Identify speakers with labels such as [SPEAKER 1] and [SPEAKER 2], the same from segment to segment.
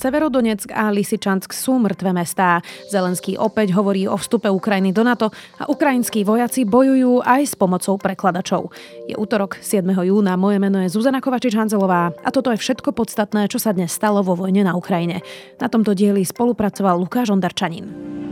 [SPEAKER 1] Severodonetsk a Lysyčansk sú mŕtve mestá. Zelenský opäť hovorí o vstupe Ukrajiny do NATO a ukrajinskí vojaci bojujú aj s pomocou prekladačov. Je útorok 7. júna, moje meno je Zuzana Kovačič-Hanzelová a toto je všetko podstatné, čo sa dnes stalo vo vojne na Ukrajine. Na tomto dieli spolupracoval Lukáš Ondarčanin.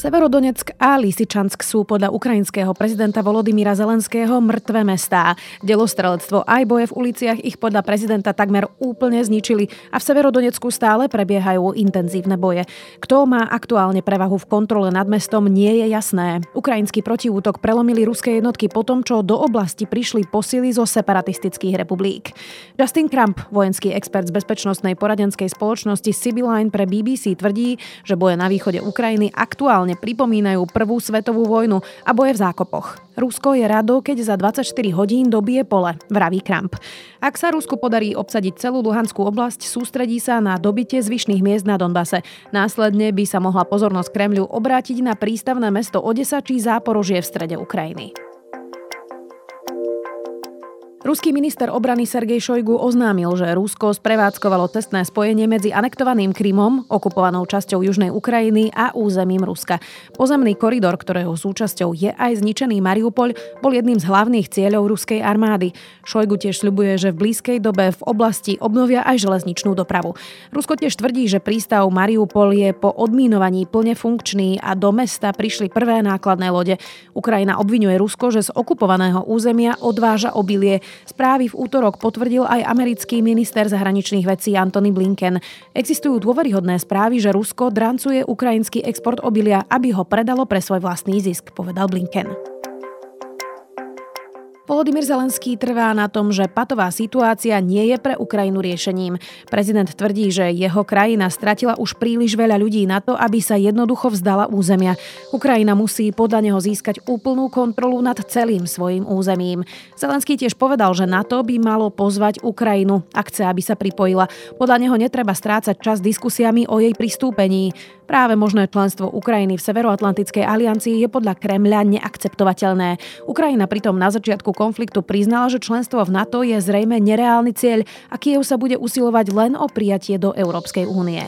[SPEAKER 1] Severodonetsk a Lysyčansk sú podľa ukrajinského prezidenta Volodymyra Zelenského mŕtve mestá. Delostrelectvo aj boje v uliciach ich podľa prezidenta takmer úplne zničili a v Severodonecku stále prebiehajú intenzívne boje. Kto má aktuálne prevahu v kontrole nad mestom, nie je jasné. Ukrajinský protiútok prelomili ruské jednotky po tom, čo do oblasti prišli posily zo separatistických republik. Justin Kramp, vojenský expert z bezpečnostnej poradenskej spoločnosti Sibyline pre BBC tvrdí, že boje na východe Ukrajiny aktuálne aktuálne pripomínajú prvú svetovú vojnu a boje v zákopoch. Rusko je rado, keď za 24 hodín dobije pole, vraví Kramp. Ak sa Rusku podarí obsadiť celú Luhanskú oblasť, sústredí sa na dobitie zvyšných miest na Donbase. Následne by sa mohla pozornosť Kremľu obrátiť na prístavné mesto Odesa či Záporožie v strede Ukrajiny. Ruský minister obrany Sergej Šojgu oznámil, že Rusko sprevádzkovalo testné spojenie medzi anektovaným Krymom, okupovanou časťou južnej Ukrajiny a územím Ruska. Pozemný koridor, ktorého súčasťou je aj zničený Mariupol, bol jedným z hlavných cieľov ruskej armády. Šojgu tiež sľubuje, že v blízkej dobe v oblasti obnovia aj železničnú dopravu. Rusko tiež tvrdí, že prístav Mariupol je po odmínovaní plne funkčný a do mesta prišli prvé nákladné lode. Ukrajina obvinuje Rusko, že z okupovaného územia odváža obilie Správy v útorok potvrdil aj americký minister zahraničných vecí Antony Blinken. Existujú dôveryhodné správy, že Rusko drancuje ukrajinský export obilia, aby ho predalo pre svoj vlastný zisk, povedal Blinken. Volodymyr Zelenský trvá na tom, že patová situácia nie je pre Ukrajinu riešením. Prezident tvrdí, že jeho krajina stratila už príliš veľa ľudí na to, aby sa jednoducho vzdala územia. Ukrajina musí podľa neho získať úplnú kontrolu nad celým svojim územím. Zelenský tiež povedal, že na to by malo pozvať Ukrajinu, ak chce, aby sa pripojila. Podľa neho netreba strácať čas diskusiami o jej pristúpení. Práve možné členstvo Ukrajiny v Severoatlantickej aliancii je podľa Kremľa neakceptovateľné. Ukrajina pritom na začiatku konfliktu priznala, že členstvo v NATO je zrejme nereálny cieľ a Kiev sa bude usilovať len o prijatie do Európskej únie.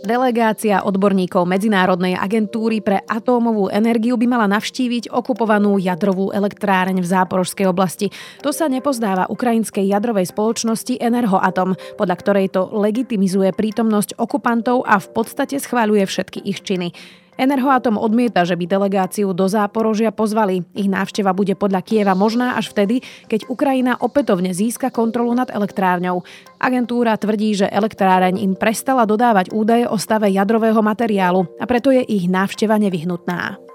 [SPEAKER 1] Delegácia odborníkov Medzinárodnej agentúry pre atómovú energiu by mala navštíviť okupovanú jadrovú elektráreň v záporožskej oblasti. To sa nepozdáva ukrajinskej jadrovej spoločnosti Enerhoatom, podľa ktorej to legitimizuje prítomnosť okupantov a v podstate schváľuje všetky ich činy. Enerhoatom odmieta, že by delegáciu do Záporožia pozvali. Ich návšteva bude podľa Kieva možná až vtedy, keď Ukrajina opätovne získa kontrolu nad elektrárňou. Agentúra tvrdí, že elektráreň im prestala dodávať údaje o stave jadrového materiálu a preto je ich návšteva nevyhnutná.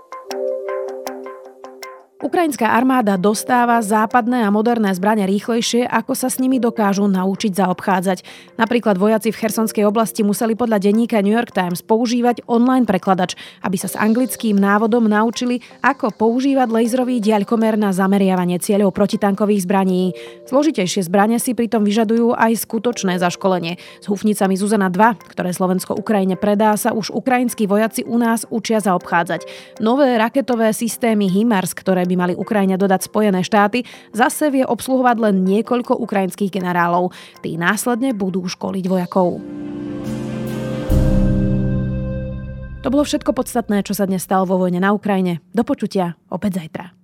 [SPEAKER 1] Ukrajinská armáda dostáva západné a moderné zbranie rýchlejšie, ako sa s nimi dokážu naučiť zaobchádzať. Napríklad vojaci v Chersonskej oblasti museli podľa denníka New York Times používať online prekladač, aby sa s anglickým návodom naučili, ako používať laserový diaľkomer na zameriavanie cieľov protitankových zbraní. Zložitejšie zbranie si pritom vyžadujú aj skutočné zaškolenie. S hufnicami Zuzana 2, ktoré Slovensko Ukrajine predá, sa už ukrajinskí vojaci u nás učia zaobchádzať. Nové raketové systémy HIMARS, ktoré by by mali Ukrajine dodať Spojené štáty, zase vie obsluhovať len niekoľko ukrajinských generálov. Tí následne budú školiť vojakov. To bolo všetko podstatné, čo sa dnes stalo vo vojne na Ukrajine. Do počutia opäť zajtra.